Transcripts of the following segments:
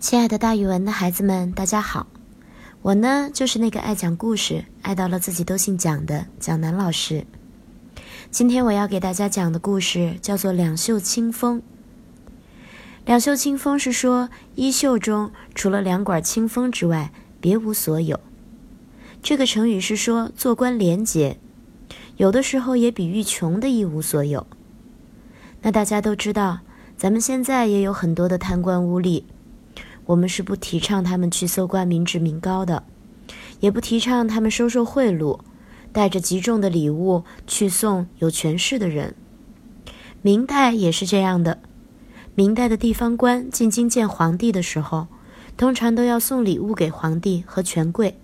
亲爱的，大语文的孩子们，大家好！我呢，就是那个爱讲故事、爱到了自己都姓蒋的蒋楠老师。今天我要给大家讲的故事叫做《两袖清风》。两袖清风是说衣袖中除了两管清风之外，别无所有。这个成语是说做官廉洁，有的时候也比喻穷的一无所有。那大家都知道，咱们现在也有很多的贪官污吏。我们是不提倡他们去搜刮民脂民膏的，也不提倡他们收受贿赂，带着极重的礼物去送有权势的人。明代也是这样的，明代的地方官进京见皇帝的时候，通常都要送礼物给皇帝和权贵，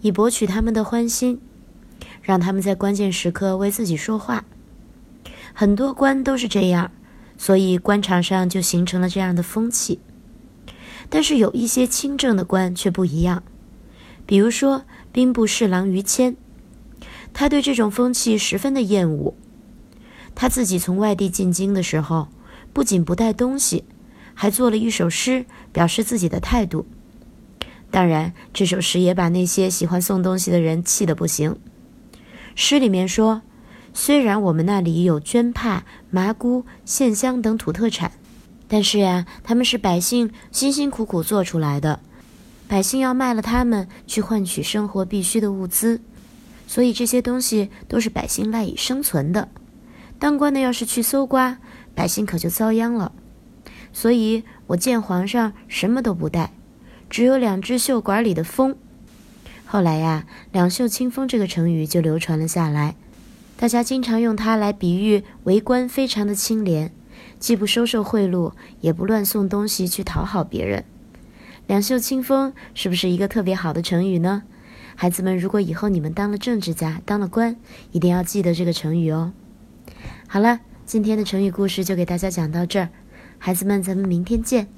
以博取他们的欢心，让他们在关键时刻为自己说话。很多官都是这样，所以官场上就形成了这样的风气。但是有一些清正的官却不一样，比如说兵部侍郎于谦，他对这种风气十分的厌恶。他自己从外地进京的时候，不仅不带东西，还做了一首诗表示自己的态度。当然，这首诗也把那些喜欢送东西的人气得不行。诗里面说：“虽然我们那里有绢帕、麻菇、线香等土特产。”但是呀，他们是百姓辛辛苦苦做出来的，百姓要卖了他们去换取生活必需的物资，所以这些东西都是百姓赖以生存的。当官的要是去搜刮，百姓可就遭殃了。所以我见皇上什么都不带，只有两只袖管里的风。后来呀，“两袖清风”这个成语就流传了下来，大家经常用它来比喻为官非常的清廉。既不收受贿赂，也不乱送东西去讨好别人，两袖清风是不是一个特别好的成语呢？孩子们，如果以后你们当了政治家、当了官，一定要记得这个成语哦。好了，今天的成语故事就给大家讲到这儿，孩子们，咱们明天见。